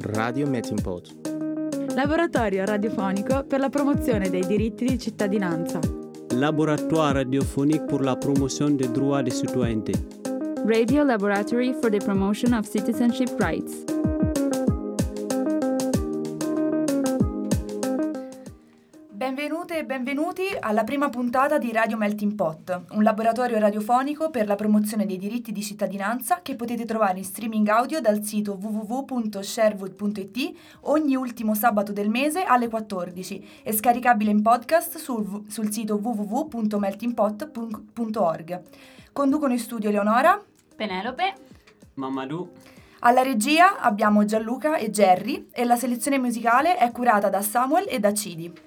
Radio Metinpot. Laboratorio radiofonico per la promozione dei diritti di cittadinanza. Laboratoire radiophonique pour la promotion des droits des citoyenneté. Radio Laboratory for the Promotion of Citizenship Rights. E benvenuti alla prima puntata di Radio Melting Pot, un laboratorio radiofonico per la promozione dei diritti di cittadinanza che potete trovare in streaming audio dal sito www.sherwood.it ogni ultimo sabato del mese alle 14 e scaricabile in podcast sul, sul sito www.meltingpot.org. Conducono in studio Eleonora, Penelope, Mamadou. alla regia abbiamo Gianluca e Jerry e la selezione musicale è curata da Samuel e da Cidi.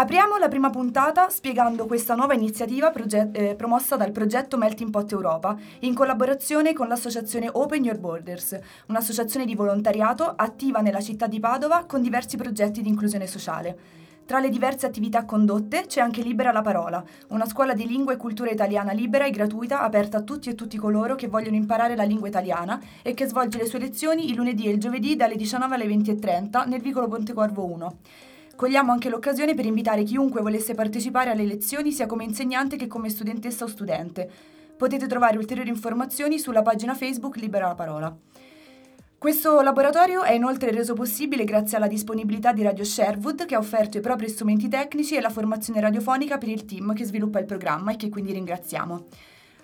Apriamo la prima puntata spiegando questa nuova iniziativa proge- eh, promossa dal progetto Melting Pot Europa in collaborazione con l'associazione Open Your Borders, un'associazione di volontariato attiva nella città di Padova con diversi progetti di inclusione sociale. Tra le diverse attività condotte c'è anche Libera la Parola, una scuola di lingua e cultura italiana libera e gratuita aperta a tutti e tutti coloro che vogliono imparare la lingua italiana e che svolge le sue lezioni il lunedì e il giovedì dalle 19 alle 20.30 nel vicolo Pontecorvo 1. Cogliamo anche l'occasione per invitare chiunque volesse partecipare alle lezioni sia come insegnante che come studentessa o studente. Potete trovare ulteriori informazioni sulla pagina Facebook Libera la Parola. Questo laboratorio è inoltre reso possibile grazie alla disponibilità di Radio Sherwood che ha offerto i propri strumenti tecnici e la formazione radiofonica per il team che sviluppa il programma e che quindi ringraziamo.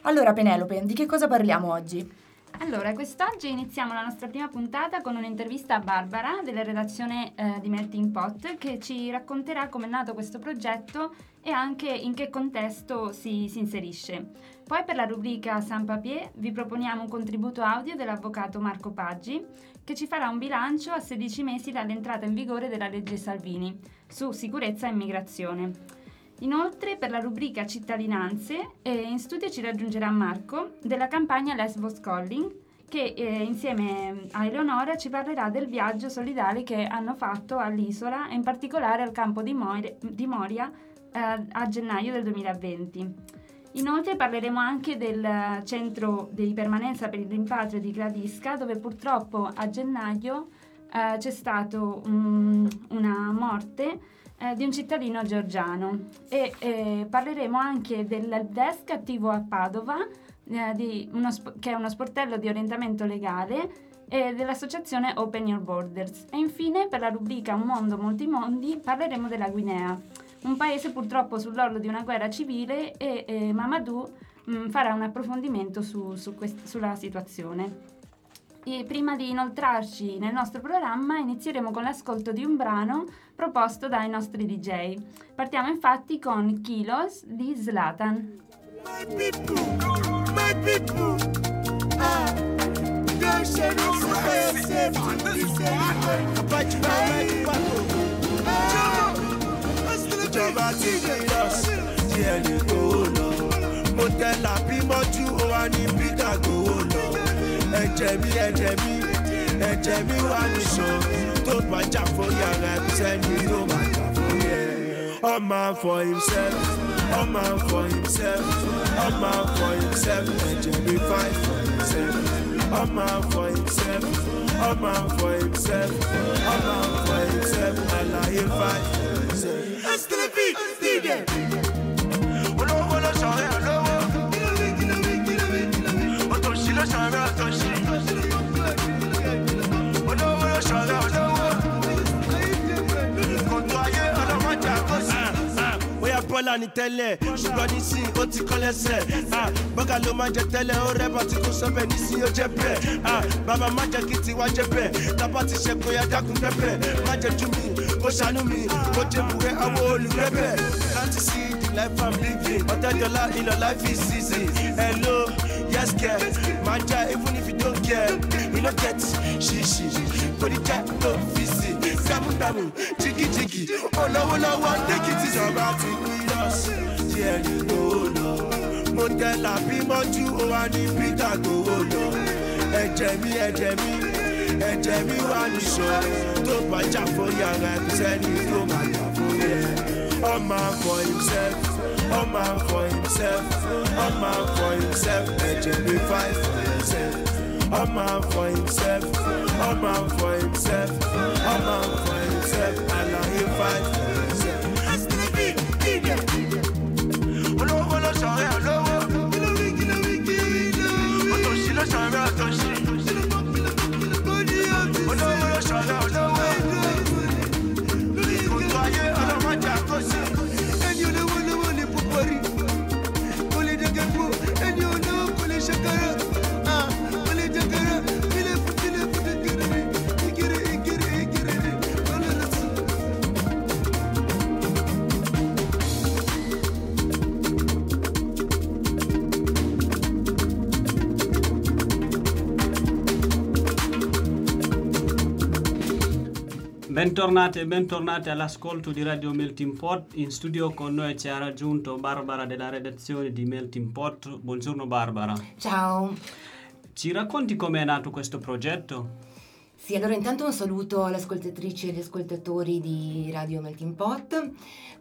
Allora Penelope, di che cosa parliamo oggi? Allora, quest'oggi iniziamo la nostra prima puntata con un'intervista a Barbara della redazione eh, di Melting Pot che ci racconterà come è nato questo progetto e anche in che contesto si, si inserisce. Poi per la rubrica San Papier vi proponiamo un contributo audio dell'avvocato Marco Paggi che ci farà un bilancio a 16 mesi dall'entrata in vigore della legge Salvini su sicurezza e immigrazione. Inoltre, per la rubrica Cittadinanze, eh, in studio ci raggiungerà Marco della campagna Lesbos Calling, che eh, insieme a Eleonora ci parlerà del viaggio solidale che hanno fatto all'isola e in particolare al campo di, Moria, di Moria eh, a gennaio del 2020. Inoltre parleremo anche del centro di permanenza per il rimpatrio di Gradisca, dove purtroppo a gennaio eh, c'è stata um, una morte eh, di un cittadino georgiano e eh, parleremo anche del desk attivo a Padova, eh, uno, che è uno sportello di orientamento legale e dell'associazione Open Your Borders. E infine, per la rubrica Un mondo, molti mondi, parleremo della Guinea, un paese purtroppo sull'orlo di una guerra civile e eh, Mamadou mh, mm, farà un approfondimento su, su quest- sulla situazione. E prima di inoltrarci nel nostro programma inizieremo con l'ascolto di un brano proposto dai nostri DJ. Partiamo infatti con Kilos di Zlatan. My people, my people, ah, ìjọba ti Kilos díẹ̀ ní gbowó lọ mo tẹ làbí mọ́jú ó wá ní peter gbowó lọ ẹ̀jẹ̀ mi ẹ̀jẹ̀ mi ẹ̀jẹ̀ mi wà níṣó tó bá jà fún yàrá ẹ̀ sẹ́ni tó bá jà fún yẹ. All man for himself, all man for himself, all man for himself, ẹ̀jẹ̀ mi fight for himself. All man for himself, all man for himself, all man for himself, àlàyé fight for himself. Ẹ̀sìn lè Ni tẹ́lẹ̀, ṣùgbọ́n nísìnyí ó ti kọ́ lẹ́sẹ̀. Bọ́gà ló máa jẹ tẹ́lẹ̀, ó rẹ́bà tí kò sọ bẹ́ẹ̀ nísìnyí ó jẹ́ bẹ́ẹ̀. Bàbá má jẹ́ kí tiwa jẹ́ bẹ́ẹ̀. Tábà ti ṣe kó dákun pẹ́pẹ́. Má jẹ́ jú mi, kó ṣàánú mi, kó jẹ́ buwẹ́ àwọn olùrẹ́bẹ̀. Láti sí the life I'm living, ọ̀tẹ́jọ́lá your life is easy. Hello, yes girl, máa já even if you don't care. You no get ṣíṣì, kò ní jẹ́ no fisi. Gbàmúgbàmù, jìgìjìgì, olówó lọ́wọ́ dẹ́kìtì. Ìjọba ti Kilos díẹ̀ ní gbowó lọ. Mo tẹ làbí mọ́jú, ó wá ní Peter gbowó lọ. Ẹ̀jẹ̀ mi, ẹ̀jẹ̀ mi, ẹ̀jẹ̀ mi wà níṣó. Tó bá jà fún yàrá ẹ̀ sẹ́ni tó máa jà fún yẹ. All man for himself, all man for himself, all for himself, ẹ̀jẹ̀ mi fight for himself. himself. A man for himself. A man for himself. A man for himself. He fight for himself. gíga olówó ló sọ rẹ olówó. kí ló wí kí ló wí kí ló wí ló wí. ọ̀tọ̀ṣì ló. Bentornati e bentornati all'ascolto di Radio Melting Pot. In studio con noi ci ha raggiunto Barbara della redazione di Melting Pot. Buongiorno Barbara. Ciao. Ci racconti come è nato questo progetto? Sì, allora intanto un saluto alle ascoltatrici e agli ascoltatori di Radio Melting Pot.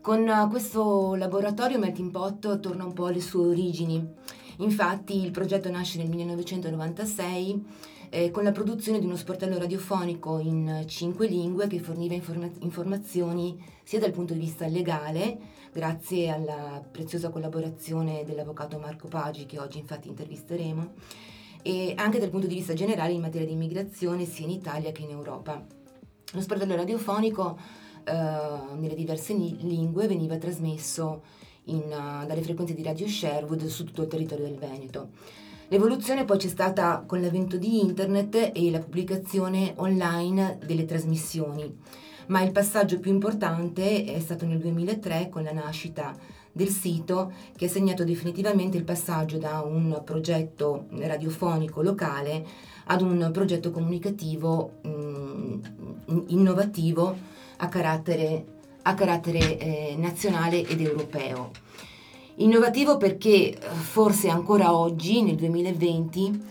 Con eh, questo laboratorio Melting Pot torna un po' alle sue origini. Infatti il progetto nasce nel 1996 eh, con la produzione di uno sportello radiofonico in eh, cinque lingue che forniva informa- informazioni sia dal punto di vista legale, grazie alla preziosa collaborazione dell'avvocato Marco Pagi che oggi infatti intervisteremo, e anche dal punto di vista generale in materia di immigrazione sia in Italia che in Europa. Lo sportello radiofonico eh, nelle diverse ni- lingue veniva trasmesso in, uh, dalle frequenze di Radio Sherwood su tutto il territorio del Veneto. L'evoluzione poi c'è stata con l'avvento di internet e la pubblicazione online delle trasmissioni, ma il passaggio più importante è stato nel 2003 con la nascita del sito che ha segnato definitivamente il passaggio da un progetto radiofonico locale ad un progetto comunicativo mm, innovativo a carattere, a carattere eh, nazionale ed europeo. Innovativo perché eh, forse ancora oggi, nel 2020,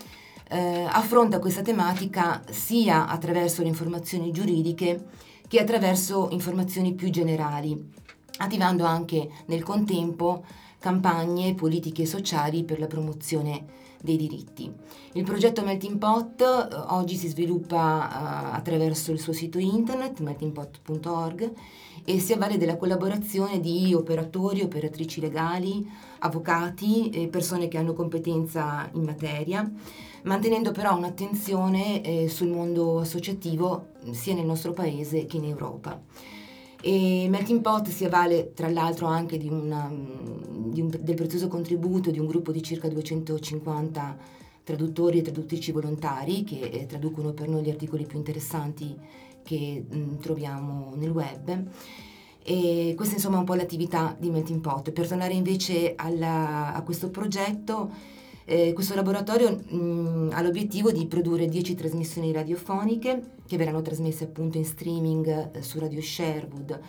eh, affronta questa tematica sia attraverso le informazioni giuridiche che attraverso informazioni più generali, attivando anche nel contempo campagne politiche e sociali per la promozione dei diritti. Il progetto Melting Pot eh, oggi si sviluppa eh, attraverso il suo sito internet meltingpot.org e si avvale della collaborazione di operatori, operatrici legali, avvocati e persone che hanno competenza in materia, mantenendo però un'attenzione eh, sul mondo associativo sia nel nostro paese che in Europa. E Melting Pot si avvale tra l'altro anche di una, di un, del prezioso contributo di un gruppo di circa 250 traduttori e traduttrici volontari che eh, traducono per noi gli articoli più interessanti che mh, troviamo nel web. E questa insomma è un po' l'attività di Melting Pot. Per tornare invece alla, a questo progetto, eh, questo laboratorio mh, ha l'obiettivo di produrre 10 trasmissioni radiofoniche che verranno trasmesse appunto in streaming eh, su Radio Sherwood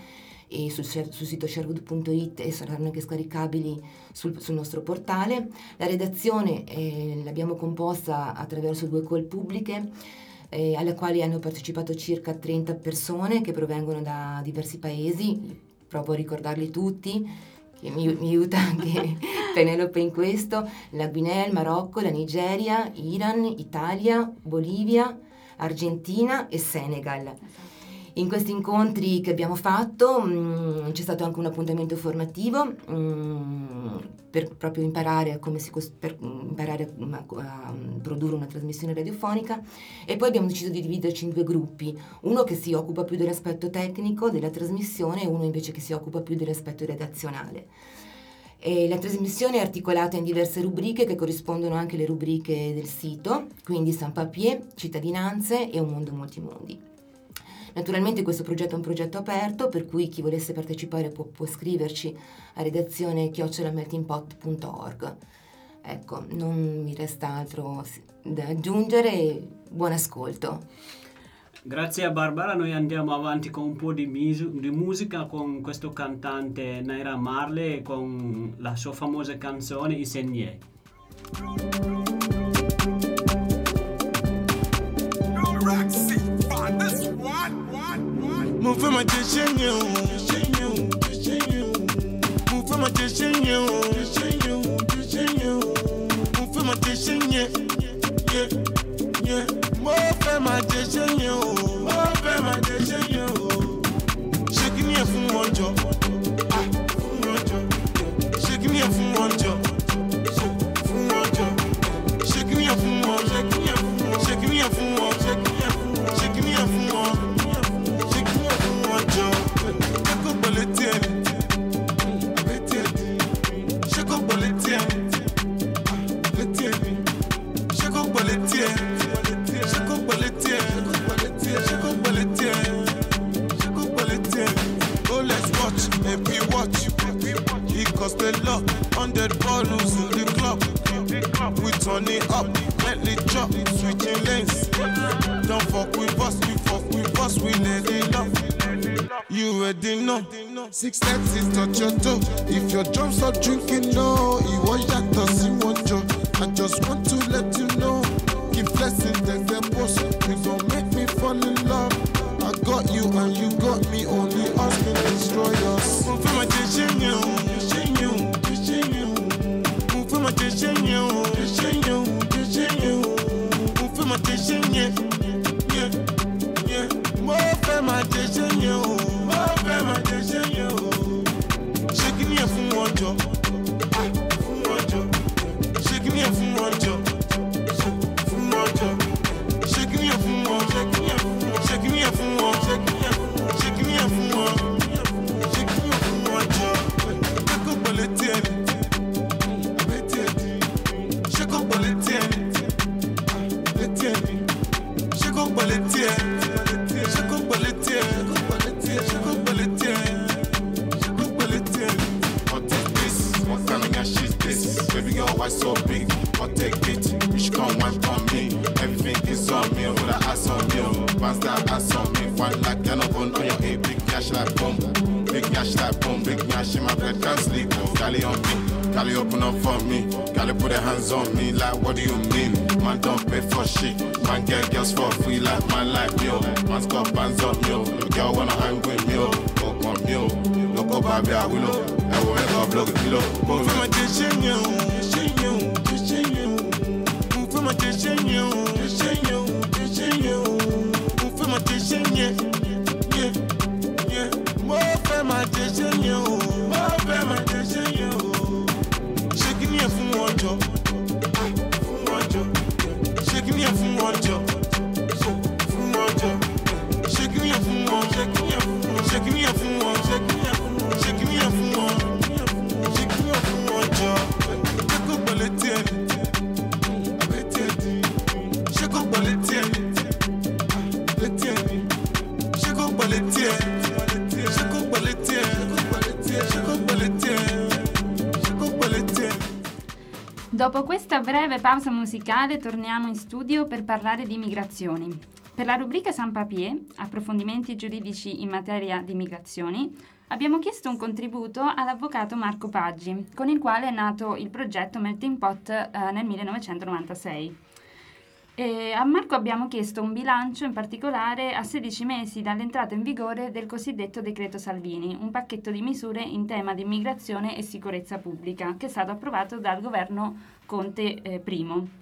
e sul, sul, sito sherwood.it e saranno anche scaricabili sul, sul nostro portale. La redazione eh, l'abbiamo composta attraverso due call pubbliche eh, alle quali hanno partecipato circa 30 persone che provengono da diversi paesi, provo a ricordarli tutti, che mi, mi aiuta anche Penelope in questo, la Guinea, il Marocco, la Nigeria, Iran, Italia, Bolivia, Argentina e Senegal. In questi incontri che abbiamo fatto mh, c'è stato anche un appuntamento formativo mh, per proprio imparare, si per imparare a, a, produrre una trasmissione radiofonica e poi abbiamo deciso di dividerci in due gruppi, uno che si occupa più dell'aspetto tecnico della trasmissione e uno invece che si occupa più dell'aspetto redazionale. E la trasmissione è articolata in diverse rubriche che corrispondono anche alle rubriche del sito, quindi San Papier, Cittadinanze e Un Mondo Molti Mondi. Naturalmente questo progetto è un progetto aperto, per cui chi volesse partecipare può, può scriverci a redazione chiocciolameltingpot.org. Ecco, non mi resta altro da aggiungere, buon ascolto. Grazie a Barbara, noi andiamo avanti con un po' di, misu- di musica con questo cantante Naira Marley con la sua famosa canzone I Segni. Move from addition, you. Move from addition, you. turn it up, let it drop, switching lanes. Don't fuck with us, you fuck with us, we let it off. You ready know? Six senses touch your toe. If your drums are drinking, no, you watch that doesn't musicale torniamo in studio per parlare di migrazioni. Per la rubrica San Papier, approfondimenti giuridici in materia di migrazioni, abbiamo chiesto un contributo all'avvocato Marco Paggi, con il quale è nato il progetto Melting Pot eh, nel 1996. E a Marco abbiamo chiesto un bilancio in particolare a 16 mesi dall'entrata in vigore del cosiddetto decreto Salvini, un pacchetto di misure in tema di immigrazione e sicurezza pubblica, che è stato approvato dal governo Conte eh, I.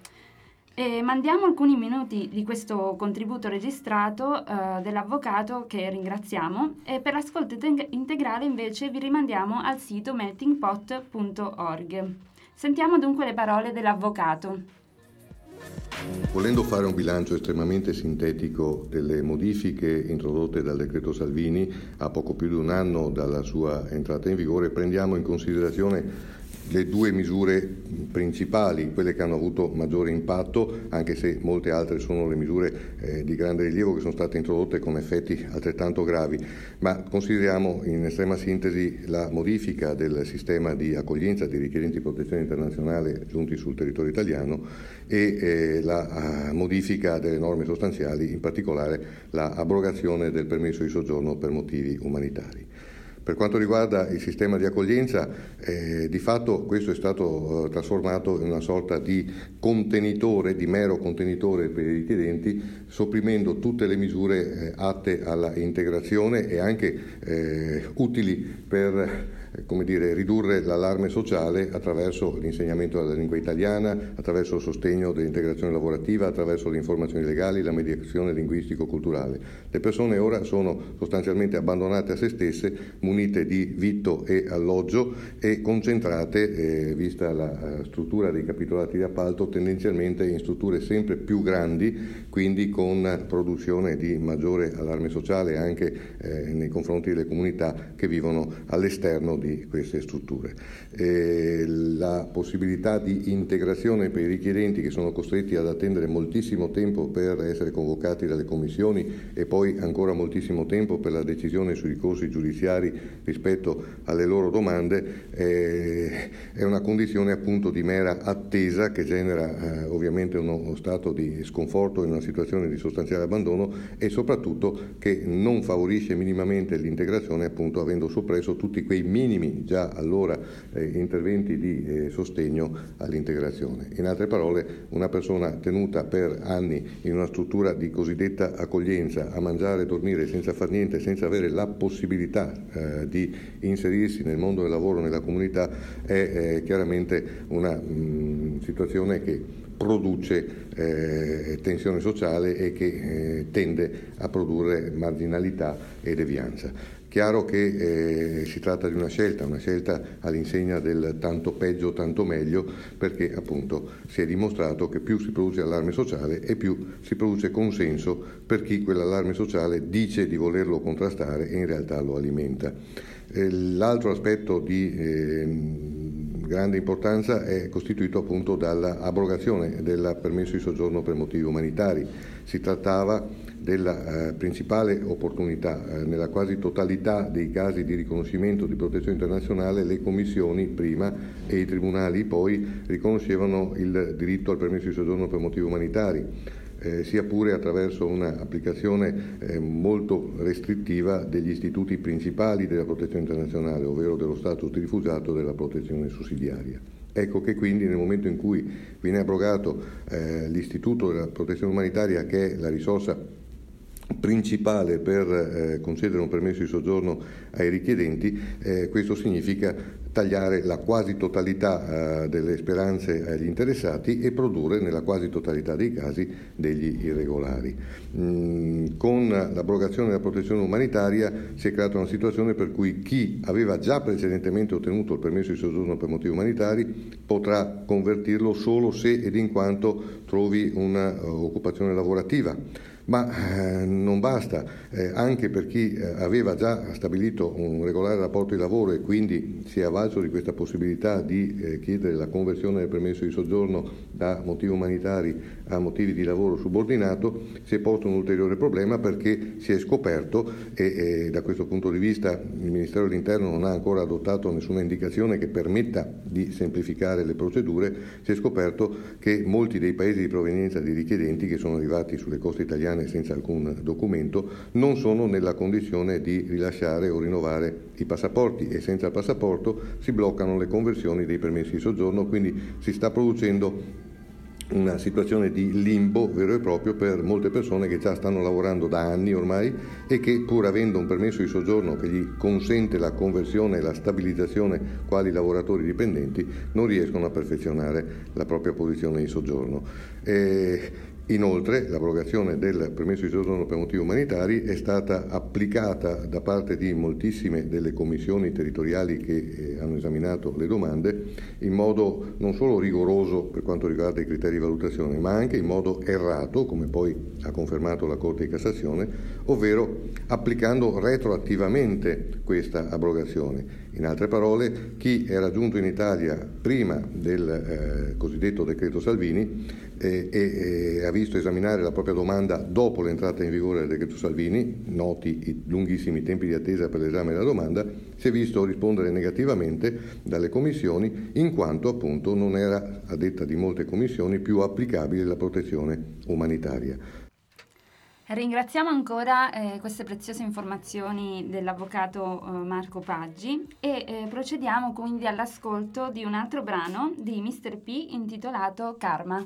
E mandiamo alcuni minuti di questo contributo registrato eh, dell'avvocato che ringraziamo e per l'ascolto te- integrale invece vi rimandiamo al sito meltingpot.org. Sentiamo dunque le parole dell'avvocato. Volendo fare un bilancio estremamente sintetico delle modifiche introdotte dal decreto Salvini a poco più di un anno dalla sua entrata in vigore, prendiamo in considerazione le due misure principali, quelle che hanno avuto maggiore impatto, anche se molte altre sono le misure eh, di grande rilievo che sono state introdotte con effetti altrettanto gravi, ma consideriamo in estrema sintesi la modifica del sistema di accoglienza di richiedenti protezione internazionale giunti sul territorio italiano e eh, la eh, modifica delle norme sostanziali, in particolare la abrogazione del permesso di soggiorno per motivi umanitari. Per quanto riguarda il sistema di accoglienza, eh, di fatto questo è stato eh, trasformato in una sorta di contenitore, di mero contenitore per i richiedenti, sopprimendo tutte le misure eh, atte alla integrazione e anche eh, utili per come dire, ridurre l'allarme sociale attraverso l'insegnamento della lingua italiana, attraverso il sostegno dell'integrazione lavorativa, attraverso le informazioni legali, la mediazione linguistico-culturale. Le persone ora sono sostanzialmente abbandonate a se stesse, munite di vitto e alloggio e concentrate, eh, vista la eh, struttura dei capitolati di appalto, tendenzialmente in strutture sempre più grandi, quindi con produzione di maggiore allarme sociale anche eh, nei confronti delle comunità che vivono all'esterno di queste strutture. Eh, la possibilità di integrazione per i richiedenti che sono costretti ad attendere moltissimo tempo per essere convocati dalle commissioni e poi ancora moltissimo tempo per la decisione sui ricorsi giudiziari rispetto alle loro domande eh, è una condizione appunto di mera attesa che genera eh, ovviamente uno stato di sconforto in una situazione di sostanziale abbandono e soprattutto che non favorisce minimamente l'integrazione appunto avendo soppresso tutti quei minimi già allora eh, interventi di eh, sostegno all'integrazione. In altre parole, una persona tenuta per anni in una struttura di cosiddetta accoglienza a mangiare e dormire senza far niente, senza avere la possibilità eh, di inserirsi nel mondo del lavoro, nella comunità, è eh, chiaramente una mh, situazione che produce eh, tensione sociale e che eh, tende a produrre marginalità e devianza. Chiaro che eh, si tratta di una scelta, una scelta all'insegna del tanto peggio, tanto meglio, perché appunto si è dimostrato che più si produce allarme sociale e più si produce consenso per chi quell'allarme sociale dice di volerlo contrastare e in realtà lo alimenta. Eh, l'altro aspetto di eh, grande importanza è costituito appunto dall'abrogazione del permesso di soggiorno per motivi umanitari. Si trattava della eh, principale opportunità. Eh, nella quasi totalità dei casi di riconoscimento di protezione internazionale le commissioni prima e i tribunali poi riconoscevano il diritto al permesso di soggiorno per motivi umanitari. Eh, sia pure attraverso un'applicazione eh, molto restrittiva degli istituti principali della protezione internazionale, ovvero dello status di rifugiato e della protezione sussidiaria. Ecco che quindi nel momento in cui viene abrogato eh, l'istituto della protezione umanitaria, che è la risorsa principale per eh, concedere un permesso di soggiorno ai richiedenti, eh, questo significa tagliare la quasi totalità eh, delle speranze agli interessati e produrre nella quasi totalità dei casi degli irregolari. Mm, con l'abrogazione della protezione umanitaria si è creata una situazione per cui chi aveva già precedentemente ottenuto il permesso di soggiorno per motivi umanitari potrà convertirlo solo se ed in quanto trovi un'occupazione lavorativa ma eh, non basta, eh, anche per chi eh, aveva già stabilito un regolare rapporto di lavoro e quindi si è avvalso di questa possibilità di eh, chiedere la conversione del permesso di soggiorno da motivi umanitari a motivi di lavoro subordinato, si è posto un ulteriore problema perché si è scoperto e, e da questo punto di vista il Ministero dell'Interno non ha ancora adottato nessuna indicazione che permetta di semplificare le procedure, si è scoperto che molti dei paesi di provenienza di richiedenti che sono arrivati sulle coste italiane senza alcun documento non sono nella condizione di rilasciare o rinnovare i passaporti e senza passaporto si bloccano le conversioni dei permessi di soggiorno, quindi si sta producendo una situazione di limbo vero e proprio per molte persone che già stanno lavorando da anni ormai e che pur avendo un permesso di soggiorno che gli consente la conversione e la stabilizzazione quali lavoratori dipendenti non riescono a perfezionare la propria posizione di soggiorno. Eh, Inoltre l'abrogazione del permesso di soggiorno per motivi umanitari è stata applicata da parte di moltissime delle commissioni territoriali che eh, hanno esaminato le domande in modo non solo rigoroso per quanto riguarda i criteri di valutazione, ma anche in modo errato, come poi ha confermato la Corte di Cassazione, ovvero applicando retroattivamente questa abrogazione. In altre parole, chi era giunto in Italia prima del eh, cosiddetto decreto Salvini eh, e ha visto esaminare la propria domanda dopo l'entrata in vigore del decreto Salvini, noti i lunghissimi tempi di attesa per l'esame della domanda, si è visto rispondere negativamente dalle commissioni in quanto appunto non era, a detta di molte commissioni, più applicabile la protezione umanitaria. Ringraziamo ancora eh, queste preziose informazioni dell'avvocato eh, Marco Paggi e eh, procediamo quindi all'ascolto di un altro brano di Mr. P intitolato Karma.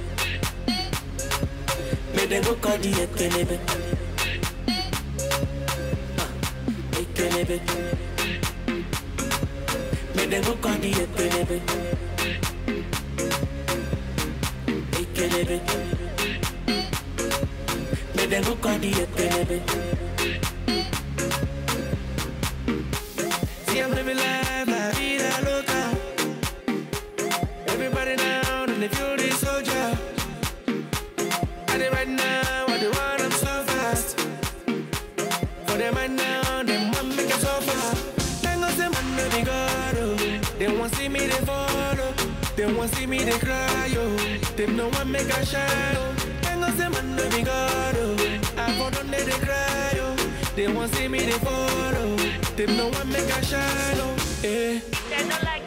they go call the ekelebe. Ekelebe. They go call the ekelebe. Ekelebe. They go call the ekelebe. Siempre mi life, la vida loca. Everybody down in the fury soldier. Right now, I did want them so fast. For them right now, them want it so far. No God, oh. They see me, they follow. Oh. They want see me, they cry, oh. Them no want make a shine, oh. No God, oh. I they, they oh. They want see me, they follow. Oh. Them no want make a shine, oh. Eh. They don't like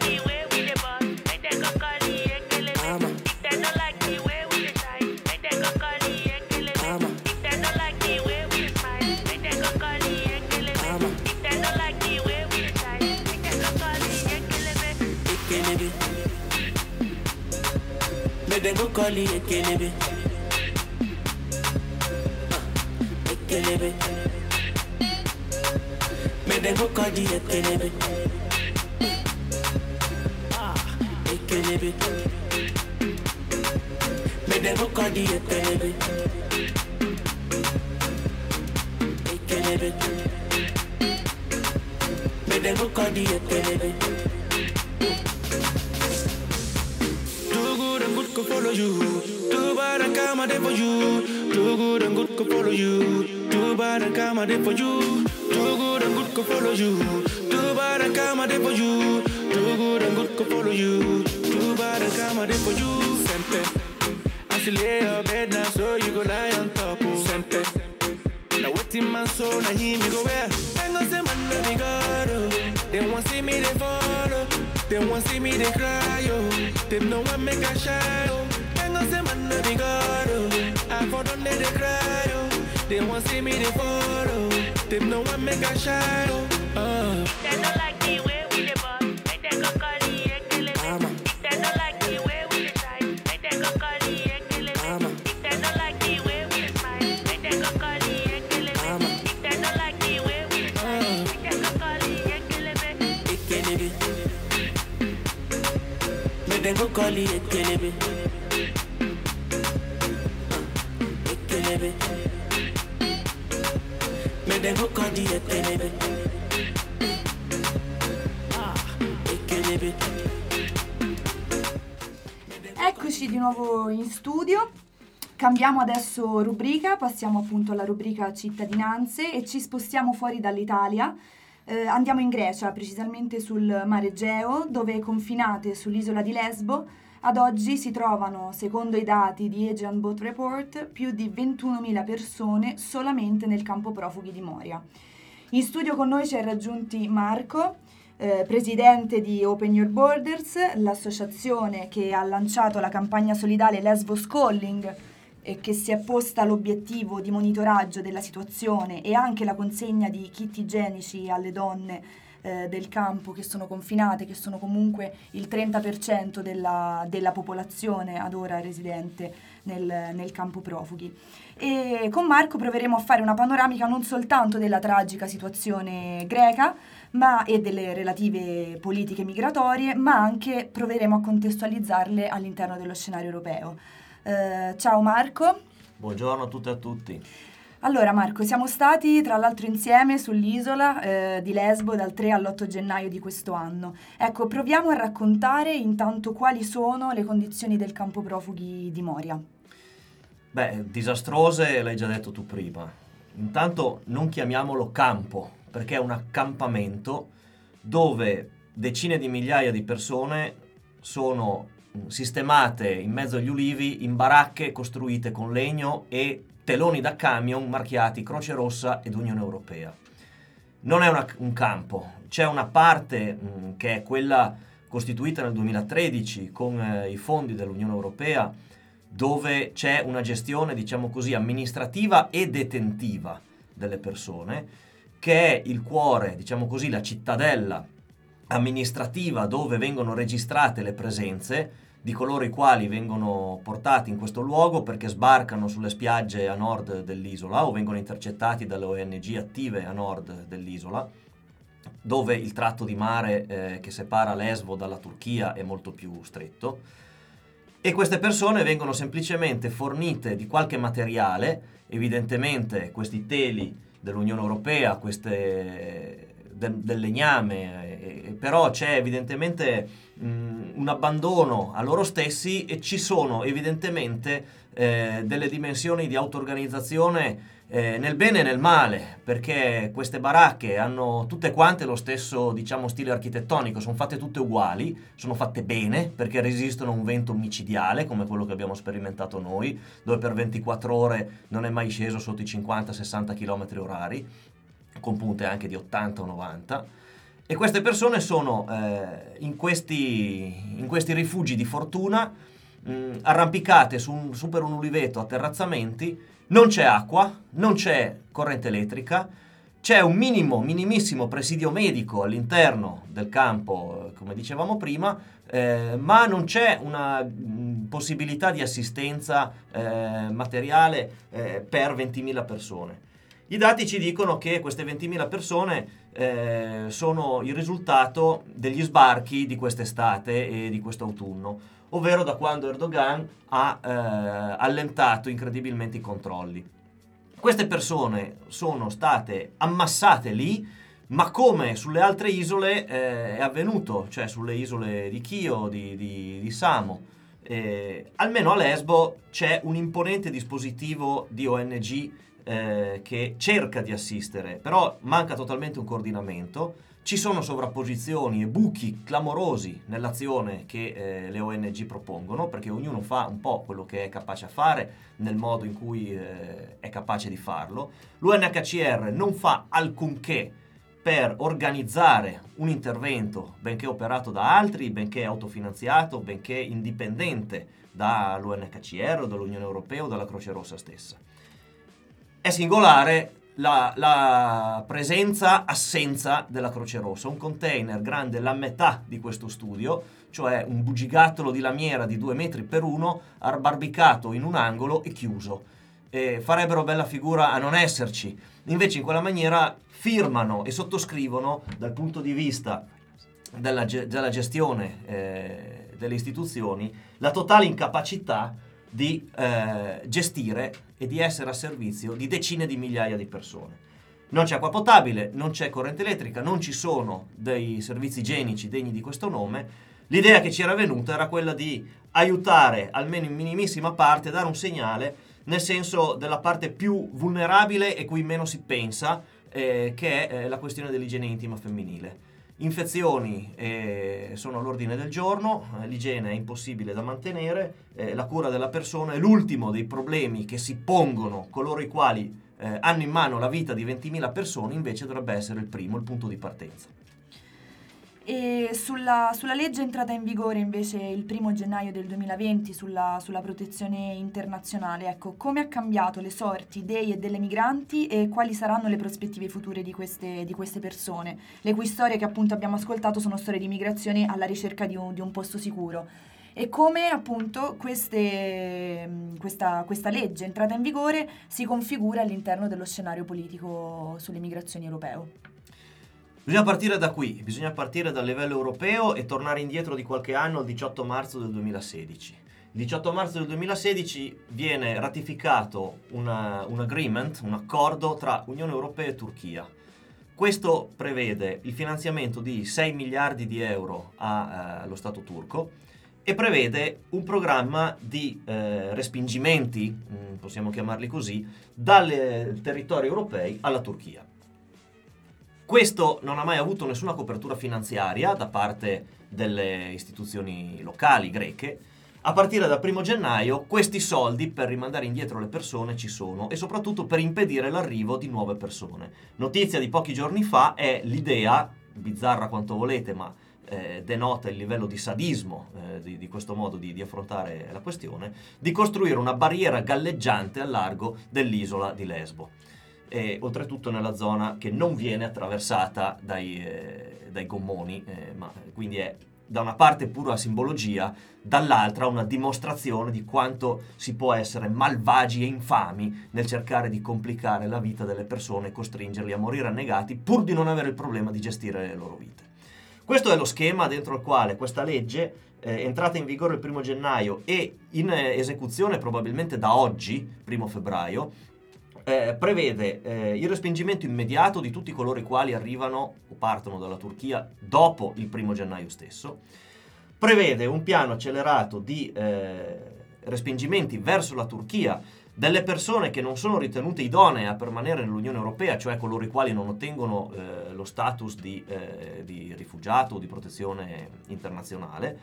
Make them go call it Ekelebe. Uh, Ekelebe. Make them go call it Ekelebe. Ah, Ekelebe. Make them go call it Ekelebe. Ekelebe. Make them go call it Ekelebe. You. Do bad and come a day for you. Do good and good could follow you. Do bad and come a day for you. Do good and good could follow you. Do bad and come a day for you. Do good and good could follow you. Do bad and come a day for you. Sempe. I should lay your bed now so you go lie on top. Oh. Sempe. Now waiting man so now him you go where? Hang on say man be God oh. They want see me they follow. They want see me they cry oh. They no one make a shine oh. On say man no be God oh. I for they they cry oh. They want see me they follow. They no one make a shine oh. Uh. They don't like the way we dey boss. Make them go call the. They don't like the way we dey shine. Make them go call the. They don't like the way we dey smile. Make them go call the ekelebe. They don't like the way we dey shine. Make them go call the ekelebe. Ekelebe. Make them go call it Ekelebe. Ekelebe. Make them call it Ekelebe. Ah, Ekelebe. Eccoci di nuovo in studio. Cambiamo adesso rubrica, passiamo appunto alla rubrica cittadinanze e ci spostiamo fuori dall'Italia. Eh, andiamo in Grecia, precisamente sul mare Egeo, dove confinate sull'isola di Lesbo ad oggi si trovano, secondo i dati di Aegean Boat Report, più di 21.000 persone solamente nel campo profughi di Moria. In studio con noi ci è raggiunti Marco, eh, presidente di Open Your Borders, l'associazione che ha lanciato la campagna solidale Lesbos Calling e che si è posta l'obiettivo di monitoraggio della situazione e anche la consegna di kit igienici alle donne eh, del campo che sono confinate, che sono comunque il 30% della, della popolazione ad ora residente nel, nel campo profughi. E con Marco proveremo a fare una panoramica non soltanto della tragica situazione greca ma, e delle relative politiche migratorie, ma anche proveremo a contestualizzarle all'interno dello scenario europeo. Eh, ciao Marco. Buongiorno a tutte e a tutti. Allora Marco, siamo stati tra l'altro insieme sull'isola eh, di Lesbo dal 3 all'8 gennaio di questo anno. Ecco, proviamo a raccontare intanto quali sono le condizioni del campo profughi di Moria. Beh, disastrose l'hai già detto tu prima. Intanto non chiamiamolo campo, perché è un accampamento dove decine di migliaia di persone sono mm, sistemate in mezzo agli ulivi in baracche costruite con legno e teloni da camion marchiati Croce Rossa ed Unione Europea. Non è una- un campo, c'è una parte mh, che è quella costituita nel 2013 con eh, i fondi dell'Unione Europea dove c'è una gestione, diciamo così, amministrativa e detentiva delle persone che è il cuore, diciamo così, la cittadella amministrativa dove vengono registrate le presenze di coloro i quali vengono portati in questo luogo perché sbarcano sulle spiagge a nord dell'isola o vengono intercettati dalle ONG attive a nord dell'isola, dove il tratto di mare eh, che separa Lesbo dalla Turchia è molto più stretto. E queste persone vengono semplicemente fornite di qualche materiale, evidentemente questi teli dell'Unione Europea, queste del, del legname, eh, però c'è evidentemente mh, un abbandono a loro stessi e ci sono evidentemente eh, delle dimensioni di auto-organizzazione eh, nel bene e nel male, perché queste baracche hanno tutte quante lo stesso, diciamo, stile architettonico, sono fatte tutte uguali, sono fatte bene perché resistono a un vento micidiale come quello che abbiamo sperimentato noi, dove per 24 ore non è mai sceso sotto i 50-60 km orari, con punte anche di 80 o 90. E queste persone sono eh, in, questi, in questi rifugi di fortuna, mh, arrampicate su, un, su per un uliveto a terrazzamenti, non c'è acqua, non c'è corrente elettrica, c'è un minimo, minimissimo presidio medico all'interno del campo, come dicevamo prima, eh, ma non c'è una mh, possibilità di assistenza eh, materiale eh, per 20.000 persone. I dati ci dicono che queste 20.000 persone eh, sono il risultato degli sbarchi di quest'estate e di quest'autunno, ovvero da quando Erdogan ha eh, allentato incredibilmente i controlli. Queste persone sono state ammassate lì, ma come sulle altre isole eh, è avvenuto, cioè sulle isole di Chio, di, di, di Samo, eh, almeno a Lesbo c'è un imponente dispositivo di ONG eh, che cerca di assistere, però manca totalmente un coordinamento. Ci sono sovrapposizioni e buchi clamorosi nell'azione che eh, le ONG propongono, perché ognuno fa un po' quello che è capace a fare nel modo in cui eh, è capace di farlo. L'UNHCR non fa alcunché per organizzare un intervento, benché operato da altri, benché autofinanziato, benché indipendente dall'UNHCR o dall'Unione Europea o dalla Croce Rossa stessa. È singolare la, la presenza-assenza della Croce Rossa, un container grande la metà di questo studio, cioè un bugigattolo di lamiera di due metri per uno, arbarbicato in un angolo e chiuso. E farebbero bella figura a non esserci. Invece in quella maniera firmano e sottoscrivono dal punto di vista della, della gestione eh, delle istituzioni la totale incapacità di eh, gestire e di essere a servizio di decine di migliaia di persone. Non c'è acqua potabile, non c'è corrente elettrica, non ci sono dei servizi igienici degni di questo nome. L'idea che ci era venuta era quella di aiutare, almeno in minimissima parte, dare un segnale nel senso della parte più vulnerabile e cui meno si pensa, eh, che è eh, la questione dell'igiene intima femminile. Infezioni eh, sono all'ordine del giorno, l'igiene è impossibile da mantenere, eh, la cura della persona è l'ultimo dei problemi che si pongono coloro i quali eh, hanno in mano la vita di 20.000 persone, invece dovrebbe essere il primo, il punto di partenza. E sulla, sulla legge entrata in vigore invece il primo gennaio del 2020 sulla, sulla protezione internazionale, ecco, come ha cambiato le sorti dei e delle migranti e quali saranno le prospettive future di queste, di queste persone, le cui storie che appunto abbiamo ascoltato sono storie di migrazione alla ricerca di un, di un posto sicuro. E come appunto queste, questa, questa legge entrata in vigore si configura all'interno dello scenario politico sulle migrazioni europeo. Bisogna partire da qui, bisogna partire dal livello europeo e tornare indietro di qualche anno al 18 marzo del 2016. Il 18 marzo del 2016 viene ratificato una, un agreement, un accordo tra Unione Europea e Turchia. Questo prevede il finanziamento di 6 miliardi di euro a, eh, allo Stato turco e prevede un programma di eh, respingimenti, mh, possiamo chiamarli così, dai territori europei alla Turchia. Questo non ha mai avuto nessuna copertura finanziaria da parte delle istituzioni locali greche. A partire dal primo gennaio questi soldi per rimandare indietro le persone ci sono e soprattutto per impedire l'arrivo di nuove persone. Notizia di pochi giorni fa è l'idea, bizzarra quanto volete, ma eh, denota il livello di sadismo eh, di, di, questo modo di, di, affrontare la questione, di costruire una barriera galleggiante al largo dell'isola di Lesbo. E oltretutto nella zona che non viene attraversata dai, eh, dai gommoni, eh, ma quindi è da una parte pura simbologia, dall'altra una dimostrazione di quanto si può essere malvagi e infami nel cercare di complicare la vita delle persone e costringerli a morire annegati pur di non avere il problema di gestire le loro vite. Questo è lo schema dentro il quale questa legge, eh, entrata in vigore il primo gennaio e in eh, esecuzione probabilmente da oggi, primo febbraio, eh, prevede eh, il respingimento immediato di tutti coloro i quali arrivano o partono dalla Turchia dopo il primo gennaio stesso, prevede un piano accelerato di eh, respingimenti verso la Turchia delle persone che non sono ritenute idonee a permanere nell'Unione Europea, cioè coloro i quali non ottengono eh, lo status di, eh, di rifugiato o di protezione internazionale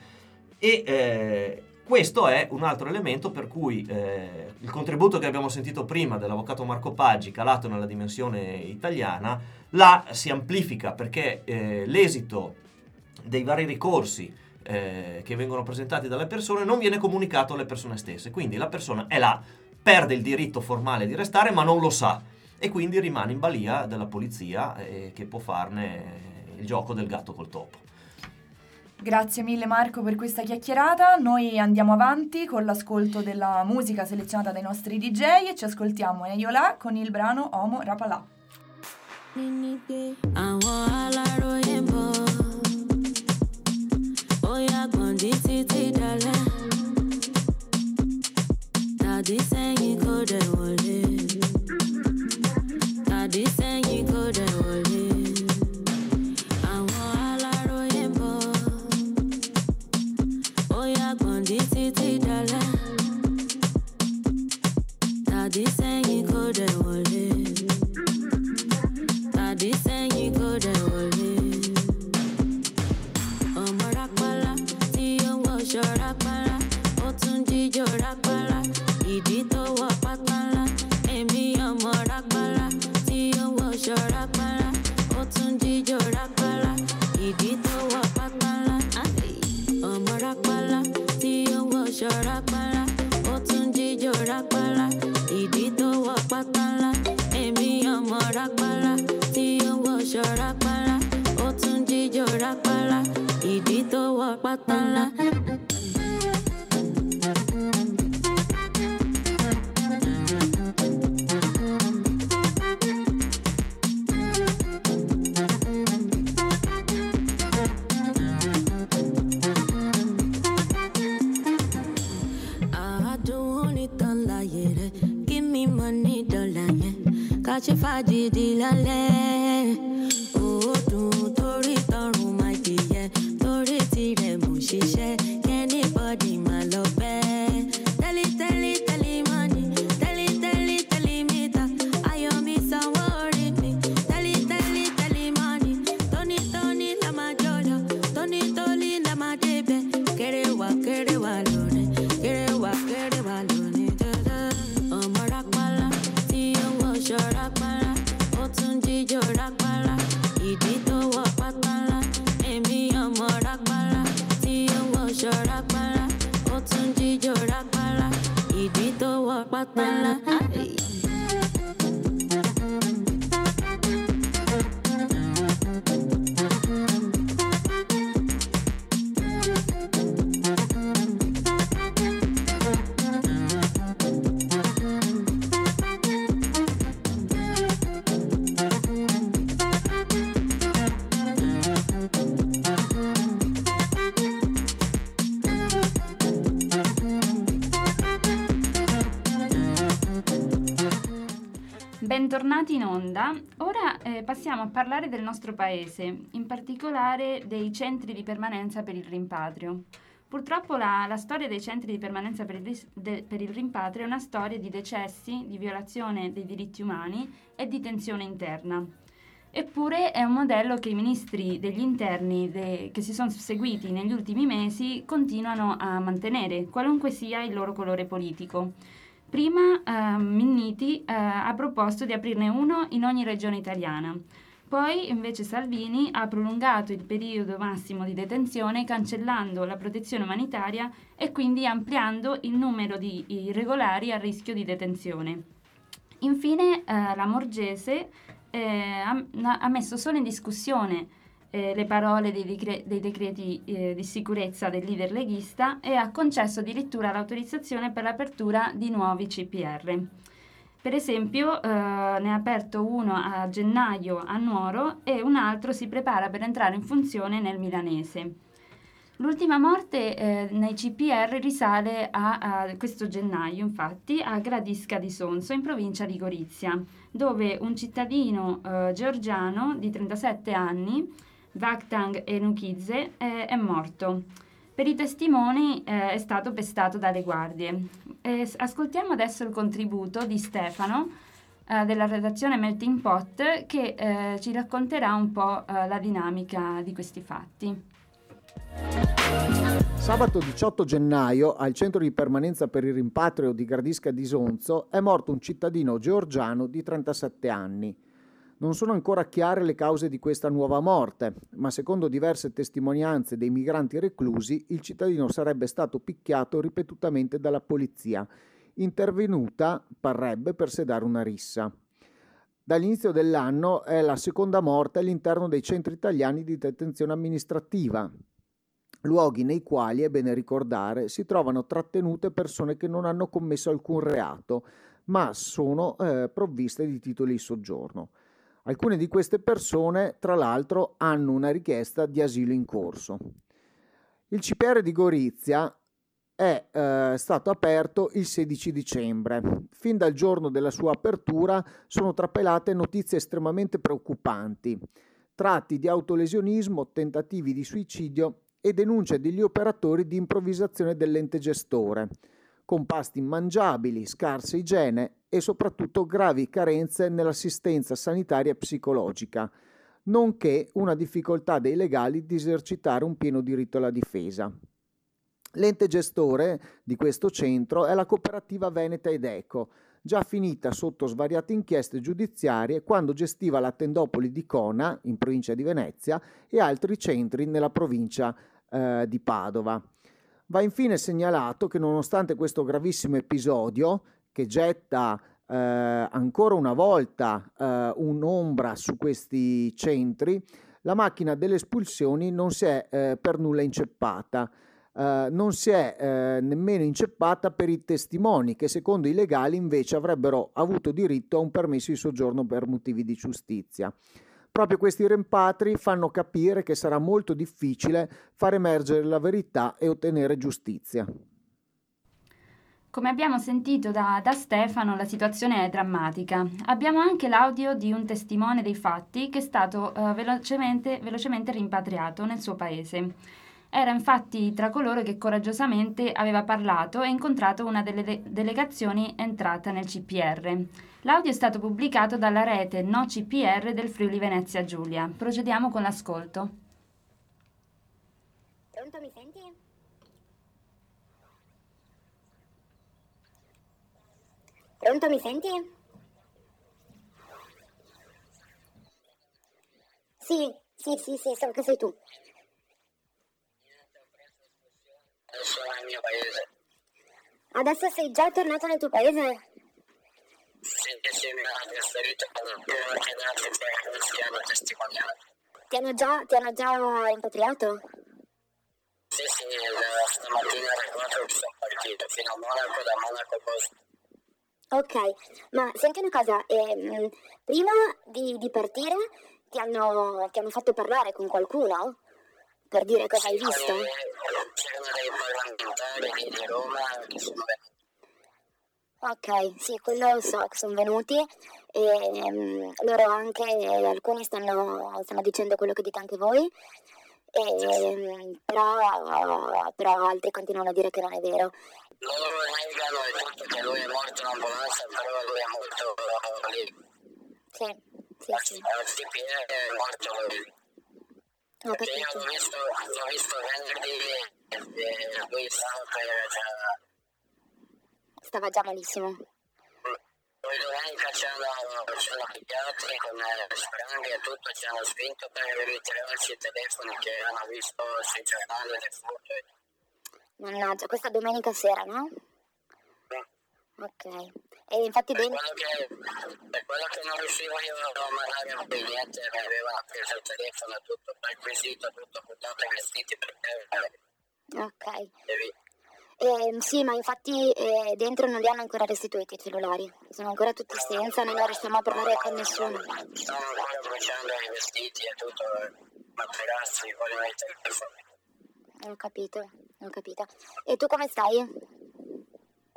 e eh, questo è un altro elemento per cui eh, il contributo che abbiamo sentito prima dell'avvocato Marco Paggi, calato nella dimensione italiana, là si amplifica perché eh, l'esito dei vari ricorsi eh, che vengono presentati dalle persone non viene comunicato alle persone stesse. Quindi la persona è là, perde il diritto formale di restare, ma non lo sa e quindi rimane in balia della polizia eh, che può farne il gioco del gatto col topo. Grazie mille Marco per questa chiacchierata. Noi andiamo avanti con l'ascolto della musica selezionata dai nostri DJ e ci ascoltiamo Eyola con il brano Homo Rapalà. àwọn aláròye ń bọ̀ ó yàgbọ́n yàgbọ́n di títí dalẹ̀ tàdí sẹ́yìn guatala. Give me money, darling. Catch a fire, did la. Del nostro paese, in particolare dei centri di permanenza per il rimpatrio. Purtroppo la, la storia dei centri di permanenza per il, de- per il rimpatrio è una storia di decessi, di violazione dei diritti umani e di tensione interna. Eppure è un modello che i ministri degli interni de- che si sono seguiti negli ultimi mesi continuano a mantenere, qualunque sia il loro colore politico. Prima eh, Minniti eh, ha proposto di aprirne uno in ogni regione italiana. Poi invece Salvini ha prolungato il periodo massimo di detenzione cancellando la protezione umanitaria e quindi ampliando il numero di irregolari a rischio di detenzione. Infine, eh, la Morgese eh, ha, ha messo solo in discussione eh, le parole dei, decre- dei decreti eh, di sicurezza del leader leghista e ha concesso addirittura l'autorizzazione per l'apertura di nuovi CPR. Per esempio, eh, ne ha aperto uno a gennaio a Nuoro e un altro si prepara per entrare in funzione nel Milanese. L'ultima morte eh, nei CPR risale a, a questo gennaio, infatti, a Gradisca di Sonso, in provincia di Gorizia, dove un cittadino eh, georgiano di 37 anni, Vakhtang Enukidze, eh, è morto. Per i testimoni eh, è stato pestato dalle guardie. Eh, ascoltiamo adesso il contributo di Stefano eh, della redazione Melting Pot che eh, ci racconterà un po' eh, la dinamica di questi fatti. Sabato 18 gennaio, al centro di permanenza per il rimpatrio di Gradisca di Sonzo, è morto un cittadino georgiano di 37 anni. Non sono ancora chiare le cause di questa nuova morte, ma secondo diverse testimonianze dei migranti reclusi, il cittadino sarebbe stato picchiato ripetutamente dalla polizia, intervenuta, parrebbe, per sedare una rissa. Dall'inizio dell'anno è la seconda morte all'interno dei centri italiani di detenzione amministrativa, luoghi nei quali, è bene ricordare, si trovano trattenute persone che non hanno commesso alcun reato, ma sono eh, provviste di titoli di soggiorno. Alcune di queste persone, tra l'altro, hanno una richiesta di asilo in corso. Il CPR di Gorizia è eh, stato aperto il 16 dicembre. Fin dal giorno della sua apertura sono trapelate notizie estremamente preoccupanti, tratti di autolesionismo, tentativi di suicidio e denunce degli operatori di improvvisazione dell'ente gestore, con pasti immangiabili, scarsa igiene e soprattutto gravi carenze nell'assistenza sanitaria e psicologica, nonché una difficoltà dei legali di esercitare un pieno diritto alla difesa. L'ente gestore di questo centro è la cooperativa Veneta ed Eco, già finita sotto svariate inchieste giudiziarie quando gestiva la tendopoli di Cona, in provincia di Venezia, e altri centri nella provincia eh, di Padova. Va infine segnalato che nonostante questo gravissimo episodio, che getta eh, ancora una volta eh, un'ombra su questi centri, la macchina delle espulsioni non si è eh, per nulla inceppata. Uh, non si è uh, nemmeno inceppata per i testimoni che secondo i legali invece avrebbero avuto diritto a un permesso di soggiorno per motivi di giustizia. Proprio questi rimpatri fanno capire che sarà molto difficile far emergere la verità e ottenere giustizia. Come abbiamo sentito da, da, Stefano, la situazione è drammatica. Abbiamo anche l'audio di un testimone dei fatti che è stato uh, velocemente, velocemente rimpatriato nel suo paese. Era infatti tra coloro che coraggiosamente aveva parlato e incontrato una delle de- delegazioni entrata nel CPR. L'audio è stato pubblicato dalla rete No CPR del Friuli Venezia Giulia. Procediamo con l'ascolto. Pronto, mi senti? Pronto, mi senti? Sì, sì, sì, sì, so che sei tu. Adesso è il mio paese. Adesso sei già tornato nel tuo paese? Sì, sì, mi ha trasferito anche da altri che hanno testimoniato. Ti hanno già, ti hanno già rimpatriato? Sì, sì, stamattina alle 4 sono partito fino a Monaco, da Monaco poi. Ok, ma senti una cosa, ehm, prima di, di partire ti hanno, ti hanno fatto parlare con qualcuno? Per dire cosa hai visto? Ok, sì, quello so che sono venuti e um, loro anche, eh, alcuni stanno, stanno, dicendo quello che dite anche voi, e, um, però, però altri continuano a dire che non è vero. Loro negano il fatto che lui è morto in ambulanza, però lui è morto lì. Sì, sì, sì. È morto lui. Ho Perché io l'ho visto, l'ho visto venerdì e lui stava per già... Stava già malissimo. Poi domenica ci hanno, ci hanno con le spranghe e tutto, ci hanno spinto per ritirarci i telefoni che hanno visto sui giornali, le foto. Mannaggia, questa domenica sera, no? Ok. E infatti Per dentro... quello che, per quello che non riuscivo io a vedere niente, mi aveva preso il telefono, tutto perquisito, tutto buttato i vestiti perché Ok. devi... Ehm, sì, ma infatti eh, dentro non li hanno ancora restituiti i cellulari. Sono ancora tutti senza, noi non riusciamo a parlare con nessuno. Stanno ancora bruciando i vestiti e tutto, eh, materassi, vogliono i telefoni. Ho capito, ho capito. E tu come stai?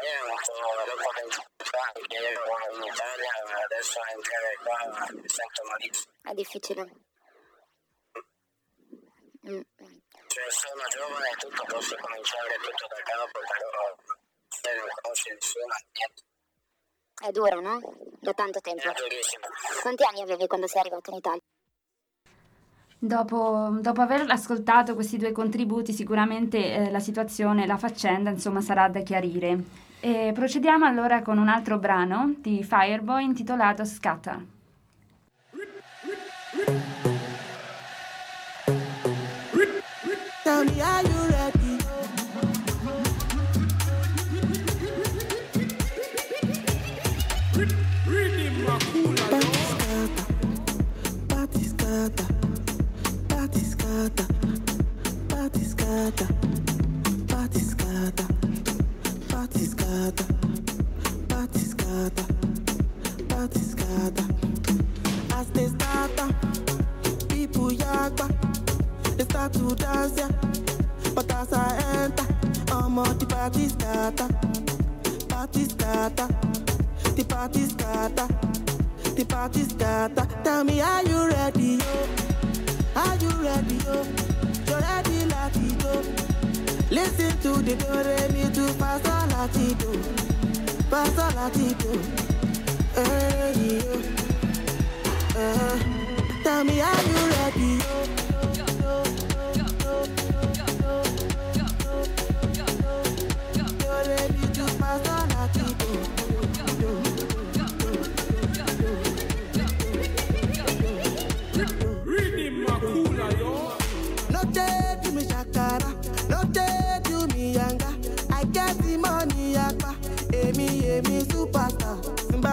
Io non so, dopo 20 anni che ero in Italia, adesso entrare qua mi sento malissimo. È difficile. Mm. Cioè sono giovane e tutto, posso cominciare tutto da capo, però se non conosci nessuno, niente. È duro, no? Da tanto tempo. È durissimo. Quanti anni avevi quando sei arrivato in Italia? Dopo, dopo aver ascoltato questi due contributi, sicuramente eh, la situazione, la faccenda, insomma, sarà da chiarire. E procediamo allora con un altro brano di Fireboy intitolato Scatta. Tell me, are you ready? Party scatter, party scatter, party scatter, scatter, party scatter. As they scatter, people yagba. They start to dance, yeah. But as I enter, I'm on the. Party scatter. The scatter. The scatter. Tell me, are you ready, yo? Are you ready, yo? You ready, latido? Listen to the do mi do fa sol sol latido. Hey, yo. Uh,